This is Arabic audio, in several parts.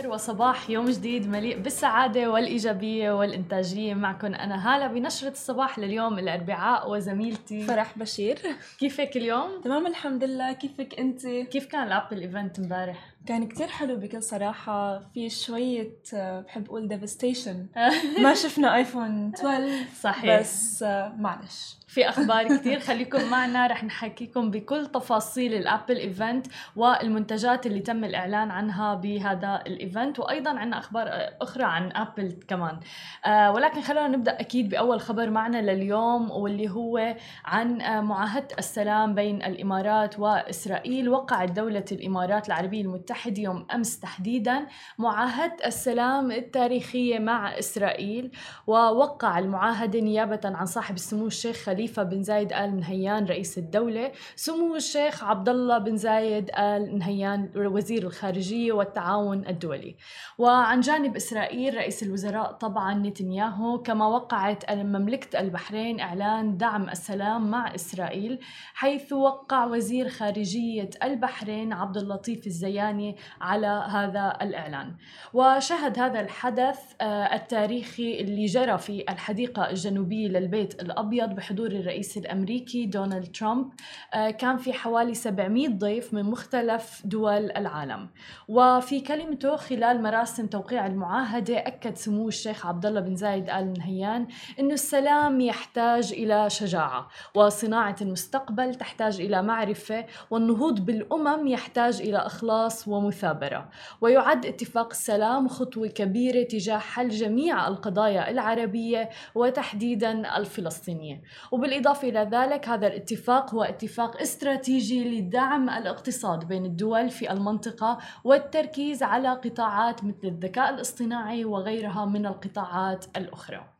الخير وصباح يوم جديد مليء بالسعادة والإيجابية والإنتاجية. معكم أنا هالة بنشرة الصباح لليوم الأربعاء وزميلتي. فرح بشير. كيفك اليوم؟ تمام الحمد لله. كيفك أنت؟ كيف كان ال Apple event امبارح؟ كان كتير حلو بكل صراحة. في شوية آه، بحب أقول devastation ما شفنا iPhone 12 صحيح. بس آه، معلش. في أخبار كثير خليكم معنا رح نحكيكم بكل تفاصيل ال Apple event والمنتجات اللي تم الإعلان عنها بهذا ال event وأيضا عندنا أخبار أخرى عن أبل كمان. آه ولكن خلونا نبدأ أكيد بأول خبر معنا لليوم واللي هو عن معاهدة السلام بين الإمارات وإسرائيل. وقعت دولة الإمارات العربية المتحدة يوم أمس تحديدا معاهدة السلام التاريخية مع إسرائيل ووقع المعاهده نيابة عن صاحب السمو الشيخ خليل خليفة بن زايد آل نهيان رئيس الدولة سمو الشيخ عبد الله بن زايد آل نهيان وزير الخارجية والتعاون الدولي. وعن جانب إسرائيل رئيس الوزراء طبعا نتنياهو كما وقعت مملكة البحرين إعلان دعم السلام مع إسرائيل حيث وقع وزير خارجية البحرين عبد اللطيف الزياني على هذا الإعلان. وشهد هذا الحدث آه، التاريخي اللي جرى في الحديقة الجنوبية للبيت الأبيض بحضور حضور الرئيس الأمريكي دونالد ترامب آه، كان في حوالي 700 ضيف من مختلف دول العالم. وفي كلمته خلال مراسم توقيع المعاهدة أكد سمو الشيخ عبد الله بن زايد آل نهيان إنه السلام يحتاج إلى شجاعة وصناعة المستقبل تحتاج إلى معرفة والنهوض بالأمم يحتاج إلى إخلاص ومثابرة. ويعد اتفاق السلام خطوة كبيرة تجاه حل جميع القضايا العربية وتحديدا الفلسطينية. وبالإضافة إلى ذلك هذا الاتفاق هو اتفاق استراتيجي لدعم الاقتصاد بين الدول في المنطقة والتركيز على قطاعات مثل الذكاء الاصطناعي وغيرها من القطاعات الأخرى.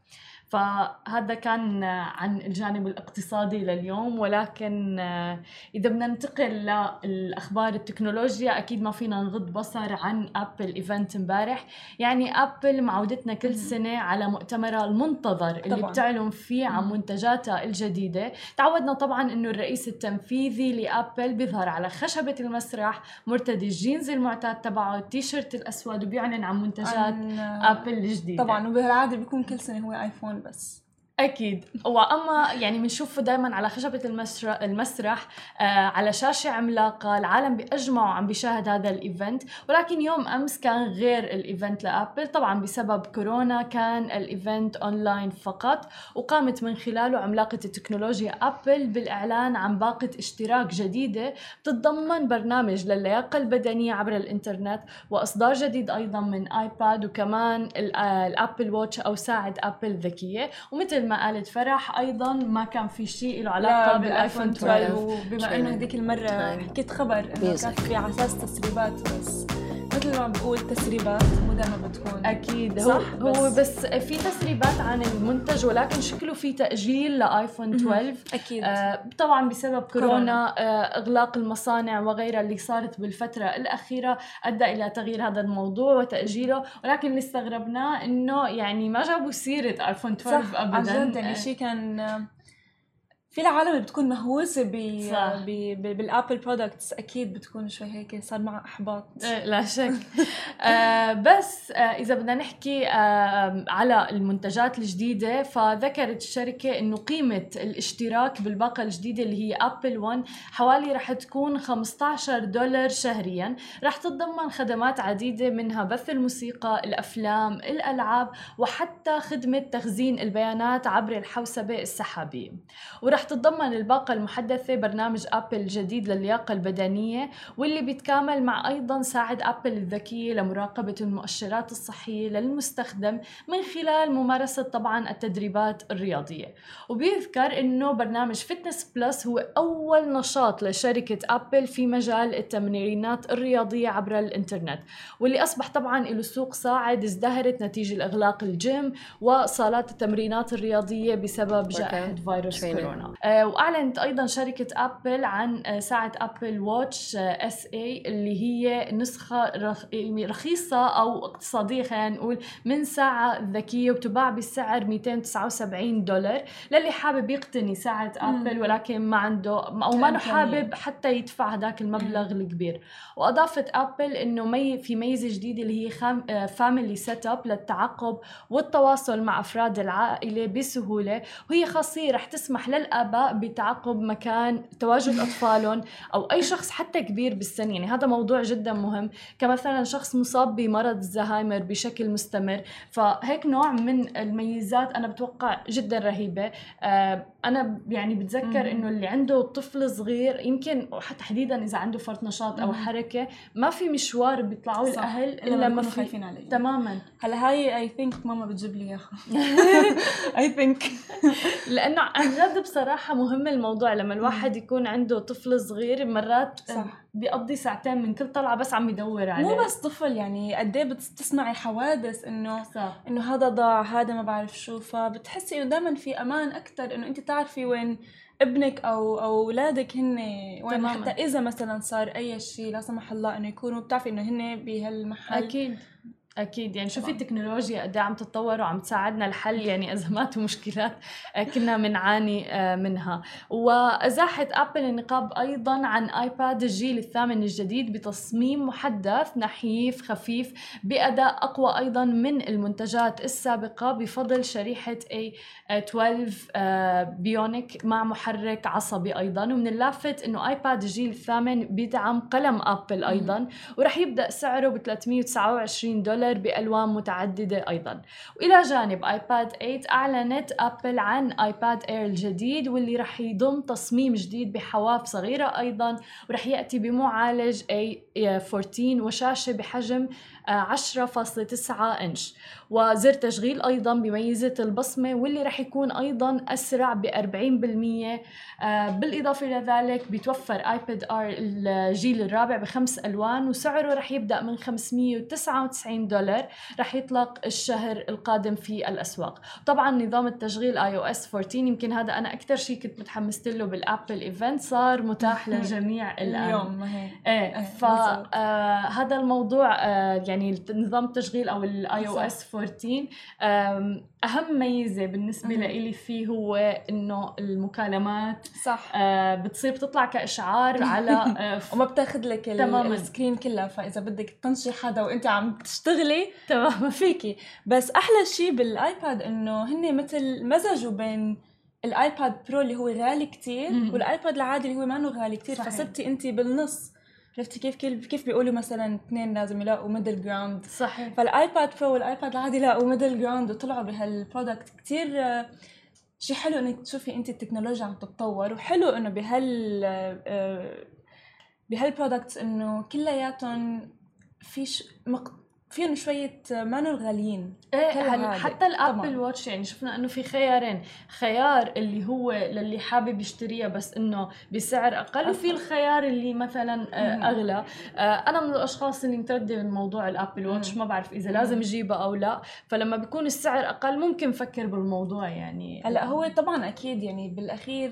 فهذا كان عن الجانب الاقتصادي لليوم ولكن آه، إذا بدنا ننتقل للأخبار التكنولوجيا أكيد ما فينا نغض بصر عن Apple event امبارح. يعني ابل معودتنا كل سنة على مؤتمرها المنتظر اللي طبعا. بتعلن فيه عن منتجاتها الجديدة. تعودنا طبعا إنه الرئيس التنفيذي لابل بيظهر على خشبة المسرح مرتدي الجينز المعتاد تبعه التيشيرت الأسود وبيعلن عن منتجات عن... ابل الجديدة. طبعا وبالعاده بيكون كل سنة هو ايفون بس. أكيد. واما يعني بنشوفه دائما على خشبة المسرح, المسرح آه على شاشة عملاقه العالم باجمعوا عم بيشاهد هذا ال event. ولكن يوم أمس كان غير ال event لأبل. طبعا بسبب كورونا كان ال event online فقط وقامت من خلاله عملاقة التكنولوجيا أبل بالإعلان عن باقة اشتراك جديدة بتتضمن برنامج للياقة البدنية عبر الإنترنت وإصدار جديد أيضا من ايباد وكمان الأبل واتش أو ساعه أبل ذكية. ومثل ما قالت فرح أيضا ما كان في شيء له علاقة بالآيفون 12 وبما إنه هذيك المرة حكيت خبر إنه كان في على أساس تسريبات بس. مثل ما بقول تسريبات مو دائما بتكون. أكيد. صح؟ هو بس, هو بس في تسريبات عن المنتج ولكن شكله في تأجيل لايفون 12 أكيد. آه طبعا بسبب كورونا, كورونا. آه إغلاق المصانع وغيرها اللي صارت بالفترة الأخيرة أدى إلى تغيير هذا الموضوع وتأجيله. ولكن اللي استغربناه إنه يعني ما جابوا سيرة ايفون 12 صح ابدا عن جد يعني شيء كان في العالم اللي بتكون مهووسة ب... بال Apple products أكيد بتكون شوي هيك صار معها إحباط. إيه، لا شك. آه بس آه إذا بدنا نحكي آه على المنتجات الجديدة فذكرت الشركة إنه قيمة الاشتراك بالباقة الجديدة اللي هي Apple One حوالي رح تكون 15 دولار شهريا. رح تتضمن خدمات عديدة منها بث الموسيقى الأفلام الألعاب وحتى خدمة تخزين البيانات عبر الحوسبة السحابية. ورح رح تتضمن الباقة المحدثة برنامج أبل جديد للياقة البدنية واللي بيتكامل مع أيضا ساعة أبل الذكية لمراقبة المؤشرات الصحية للمستخدم من خلال ممارسة طبعا التدريبات الرياضية. وبيذكر أنه برنامج Fitness Plus هو أول نشاط لشركة أبل في مجال التمرينات الرياضية عبر الإنترنت واللي أصبح طبعا له سوق صاعد ازدهرت نتيجة إغلاق الجيم وصالات التمرينات الرياضية بسبب جائحة فيروس كورونا. آه، وأعلنت أيضا شركة أبل عن آه، ساعة Apple Watch SE اللي هي نسخة رخيصة أو اقتصادية خلينا نقول من ساعة ذكية وتباع بسعر 279 دولار. للي حابب يقتني ساعة أبل ولكن ما عنده أو ما حابب حتى يدفع هذاك المبلغ الكبير. وأضافت أبل إنه مي في ميزة جديدة اللي هي Family Setup للتعقب والتواصل مع أفراد العائلة بسهولة وهي خاصيه رح تسمح للاباء بتعقب مكان تواجد أطفالهم أو أي شخص حتى كبير بالسن. يعني هذا موضوع جدا مهم. كمثلا شخص مصاب بمرض الزهايمر بشكل مستمر. فهيك نوع من الميزات أنا بتوقع جدا رهيبة. آه، أنا يعني بتذكر إنه اللي عنده طفل صغير يمكن تحديدا إذا عنده فرط نشاط أو حركة ما في مشوار بيطلعوا الاهل إلا ما في خايفين عليه. تماما. هلا هاي اي ثينك ماما بتجيب لي إياها. اي ثينك لأنه عن جد بصراحة مهم الموضوع لما الواحد يكون عنده طفل صغير مرات صح. بيقضي ساعتين من كل طلعة بس عم يدور عليه. مو بس طفل يعني قد إيه بتسمعي حوادث إنه. إنه هذا ضاع هذا ما بعرف شو فبتحسي إنه دائما في أمان أكثر إنه أنت تعرفي وين ابنك أو أو أولادك هن وين حتى إذا مثلا صار أي شيء لا سمح الله إنه يكونوا بتعرفي إنه هن بهالمحل. أكيد. أكيد يعني شوفي التكنولوجيا قد إيه عم تتطور وعم تساعدنا لحل يعني ازمات ومشكلات آه، كنا بنعاني آه، منها. وازاحت أبل النقاب أيضا عن آيباد الجيل الثامن الجديد بتصميم محدث نحيف خفيف بأداء أقوى أيضا من المنتجات السابقة بفضل شريحة اي 12 Bionic مع محرك عصبي أيضا. ومن اللافت إنه آيباد الجيل الثامن بيدعم قلم أبل أيضا. ورح يبدأ سعره ب 329 دولار دولار بألوان متعددة أيضا. وإلى جانب آيباد 8 أعلنت أبل عن iPad Air الجديد واللي رح يضم تصميم جديد بحواف صغيرة أيضا. ورح يأتي بمعالج A14 وشاشة بحجم 10.9 إنش. وزر تشغيل أيضا بميزة البصمة واللي رح يكون أيضا أسرع ب 40% آه، بالإضافة إلى ذلك بيتوفر iPad Air الجيل الرابع بخمس ألوان وسعره رح يبدأ من 599 دولار. رح يطلق الشهر القادم في الأسواق. طبعا نظام التشغيل iOS 14 يمكن هذا أنا أكثر شيء كنت متحمست له بال Apple event. صار متاح للجميع الآن. اليوم إيه فهذا آه الموضوع آه يعني نظام التشغيل أو ال iOS 14 أهم ميزة بالنسبة لي فيه هو إنه المكالمات صح. آه بتصير بتطلع كإشعار على آه وما بتاخذ لك تماما. ال screen كلها فإذا بدك تطنشي حدا وأنت عم تشتغلي تماما. فيكي. بس أحلى شيء بالآيباد إنه هن مثل مزجوا بين ال iPad Pro اللي هو غالي كتير والآيباد العادي اللي هو ما غالي كتير فصرتي أنت بالنص. عرفتي كيف كيف كيف بيقولوا مثلا اثنين لازم يلاقوا middle ground صحيح. فال iPad Pro والآيباد العادي لاقوا middle ground وطلعوا بهال product كثير آه، شيء حلو إنك تشوفي انت التكنولوجيا عم تتطور وحلو إنه بهال آه، بهال products إنه كلياتهم في مق... فيهم شوية مانو غاليين. إيه حتى ال Apple Watch يعني شفنا إنه في خيارين. خيار اللي هو للي حابب يشتريها بس إنه بسعر أقل وفي الخيار اللي مثلا آه، أغلى. آه، أنا من الأشخاص اللي مترددة من موضوع ال Apple Watch ما بعرف إذا لازم اجيبها أو لا. فلما بيكون السعر أقل ممكن فكر بالموضوع يعني. هلأ هو طبعا أكيد يعني بالأخير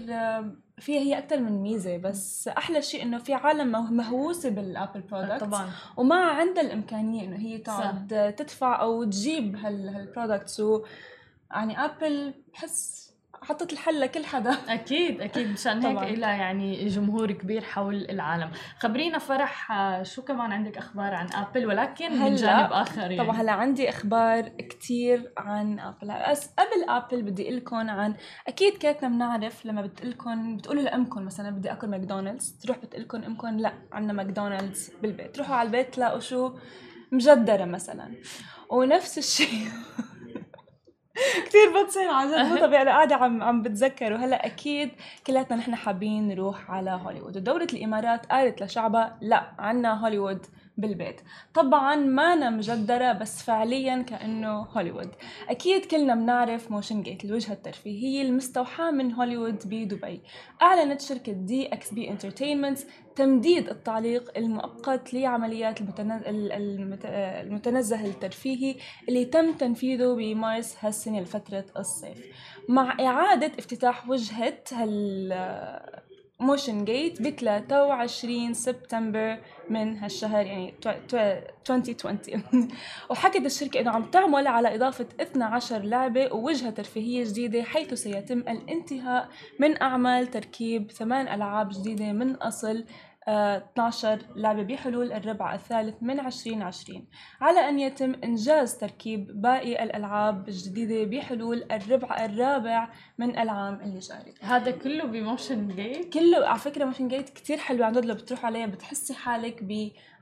فيها هي أكثر من ميزة بس أحلى شيء إنه في عالم مهووسه بال Apple product طبعا. وما عندها الإمكانية إنه هي تقعد تدفع أو تجيب هال products يعني ابل بحس حطت الحل لكل حدا. أكيد أكيد. مشان هيك لها يعني جمهور كبير حول العالم. خبرينا فرح شو كمان عندك أخبار عن آبل؟ ولكن من جانب آخر يعني. طبعا هلأ عندي أخبار كثير عن آبل. بس قبل آبل بدي أقول لكم عن أكيد كيفنا بنعرف لما بتقول لكم بتقولوا لامكم مثلا بدي أكل ماكدونالدز تروح بتقول لكم امكم لأ عندنا ماكدونالدز بالبيت. تروحوا على البيت تلاقوا شو مجدرة مثلا. ونفس الشيء كثير بتصير عن جد. مو طبيعي. أنا قاعدة عم عم بتذكر وهلأ أكيد كلياتنا نحن حابين نروح على هوليوود. ودولة الإمارات قالت لشعبها لأ عنا هوليوود. بالبيت. طبعا ما أنا مجدرة بس فعليا كأنه هوليوود. أكيد كلنا بنعرف Motiongate الوجهة الترفيهية المستوحاة من هوليوود بدبي. أعلنت شركة DXB Entertainments تمديد التعليق المؤقت لعمليات المتنزه الترفيهي اللي تم تنفيذه بمارس هالسنة لفترة الصيف. مع إعادة افتتاح وجهة هال موشن جيت ب 23 سبتمبر من هالشهر يعني 2020 وحكت الشركة إنه عم تعمل على إضافة 12 لعبة ووجهة ترفيهية جديدة حيث سيتم الانتهاء من أعمال تركيب ثمان ألعاب جديدة من أصل 12 لعبة بحلول الربع الثالث من 2020 على أن يتم إنجاز تركيب باقي الألعاب الجديدة بحلول الربع الرابع من العام اللي جاري. هذا كله ب Motiongate؟ كله على فكرة Motiongate كتير حلو عن جد. لو بتروح عليها بتحسي حالك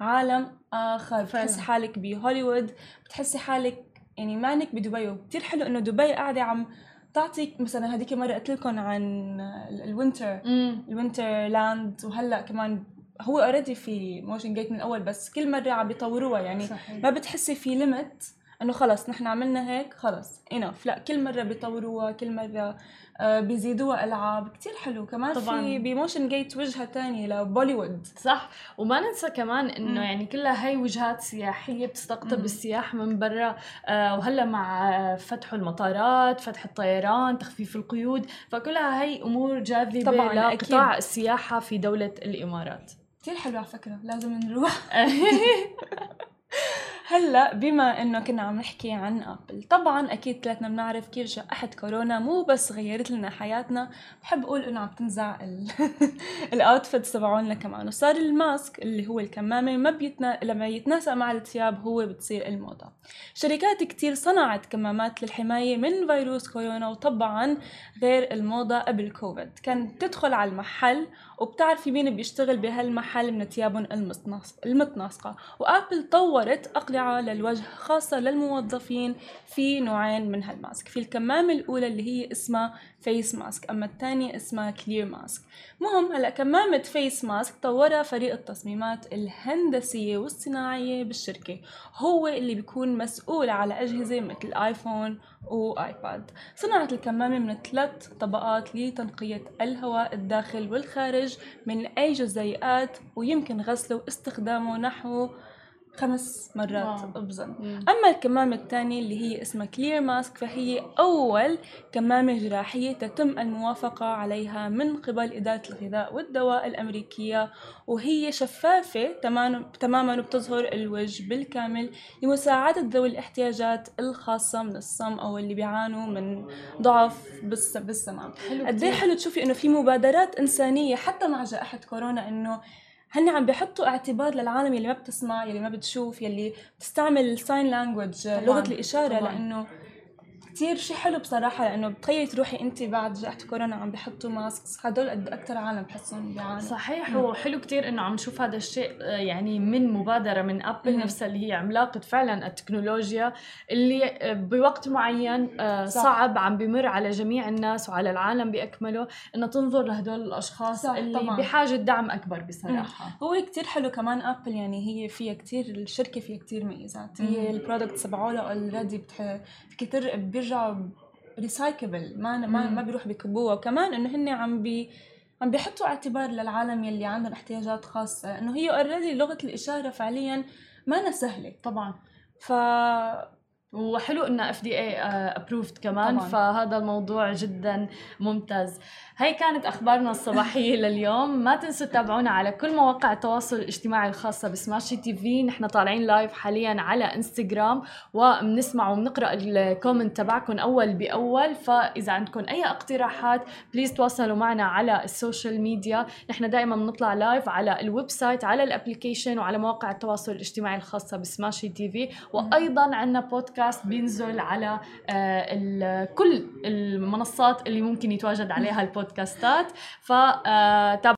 بعالم آخر بتحسي حالك بهوليوود بتحسي حالك يعني مانك بدبي. كتير حلو إنه دبي قاعدة عم تعطيك مثلا هذيك مرة قلت لكم عن ال Winter ال Winter Land وهلأ كمان هو already في Motiongate من الأول بس كل مرة عم بيطوروها يعني صحيح. ما بتحسي في limit إنه خلص نحن عملنا هيك خلص انف لا كل مرة بيطوروها كل مرة آه بيزيدوها ألعاب كتير حلو. كمان طبعاً. في بموشن جيت وجهة تانية لبوليوود. صح. وما ننسى كمان إنه يعني كلها هي وجهات سياحية بتستقطب السياح من برا. آه وهلأ مع فتح المطارات فتح الطيران تخفيف القيود فكلها هي أمور جاذبة لقطاع السياحة في دولة الإمارات. كثير حلو على فكرة لازم نروح. هلا بما إنه كنا عم نحكي عن ابل طبعا أكيد كلنا بنعرف كيف جائحة كورونا مو بس غيرت لنا حياتنا. بحب أقول إنه عم تنزع ال outfits تبعولنا كمان. وصار ال mask اللي هو الكمامة ما بيتنا لما يتناسق مع الثياب هو بتصير الموضة. شركات كتير صنعت كمامات للحماية من فيروس كورونا وطبعا غير الموضة قبل كوفيد. كانت تدخل على المحل وبتعرفي مين بيشتغل بهالمحل من ثيابهم المتناسقة. وآبل طورت أقنعة للوجه خاصة للموظفين في نوعين من هال mask. في الكمامة الأولى اللي هي اسمها face mask أما الثانية اسمها clear mask مهم هلأ كمامة face mask طورها فريق التصميمات الهندسية والصناعية بالشركة. هو اللي بيكون مسؤول على أجهزة مثل آيفون وآيباد صنعت الكمامة من ثلاث طبقات لتنقية الهواء الداخل والخارج من أي جزيئات ويمكن غسله واستخدامه نحو خمس مرات ابزن أما الكمامة الثانية اللي هي اسمها كلير ماسك فهي أول كمامة جراحية تتم الموافقة عليها من قبل إدارة الغذاء والدواء الأمريكية وهي شفافة تماما وبتظهر الوجه بالكامل لمساعدة ذوي الاحتياجات الخاصة من الصم أو اللي بيعانوا من ضعف بالسمع قد إيه حلو تشوفي إنه في مبادرات إنسانية حتى مع جائحة كورونا إنه هن عم بيحطوا اعتبار للعالم يلي ما بتسمع يلي ما بتشوف يلي بتستعمل ال sign language لغة الإشارة طبعاً. لأنه كثير شيء حلو بصراحة لأنه بتخيلي تروحي انت بعد جائحة كورونا عم بحطوا masks هدول قد أكثر عالم بحسهم بيعانوا صحيح وحلو كثير إنه عم نشوف هذا الشيء آه، يعني من مبادرة من ابل مم. نفسها اللي هي عملاقة فعلا التكنولوجيا اللي آه، بوقت معين آه، صح. صعب عم بمر على جميع الناس وعلى العالم باكمله إنه تنظر لهدول الأشخاص صح اللي طبعا. بحاجة دعم أكبر بصراحة مم. هو كثير حلو كمان ابل يعني هي فيها كثير الشركة فيها كثير ميزات هي ال product تبعولها already كثير بيرجعوا recycle ما ما ما بيروح بكبوها وكمان إنه هن عم بي عم بيحطوا اعتبار للعالم يلي عندهم احتياجات خاصة. إنه هي already لغة الإشارة فعليا ما سهلة طبعا. ف وحلو إنه FDA approved كمان طبعاً. فهذا الموضوع جدا ممتاز. هي كانت أخبارنا الصباحية لليوم. ما تنسوا تتابعونا على كل مواقع التواصل الاجتماعي الخاصة ب Smashi TV. نحن طالعين live حاليا على انستغرام وبنسمع وبنقرأ ال comment تبعكم أول بأول. فإذا عندكم أي اقتراحات please تواصلوا معنا على ال social media. نحن دائما بنطلع live على ال website على ال application وعلى مواقع التواصل الاجتماعي الخاصة ب Smashi TV. وأيضا عندنا بودكاست بينزل على آه، كل المنصات اللي ممكن يتواجد عليها البودكاست بودكاستات فتابعوا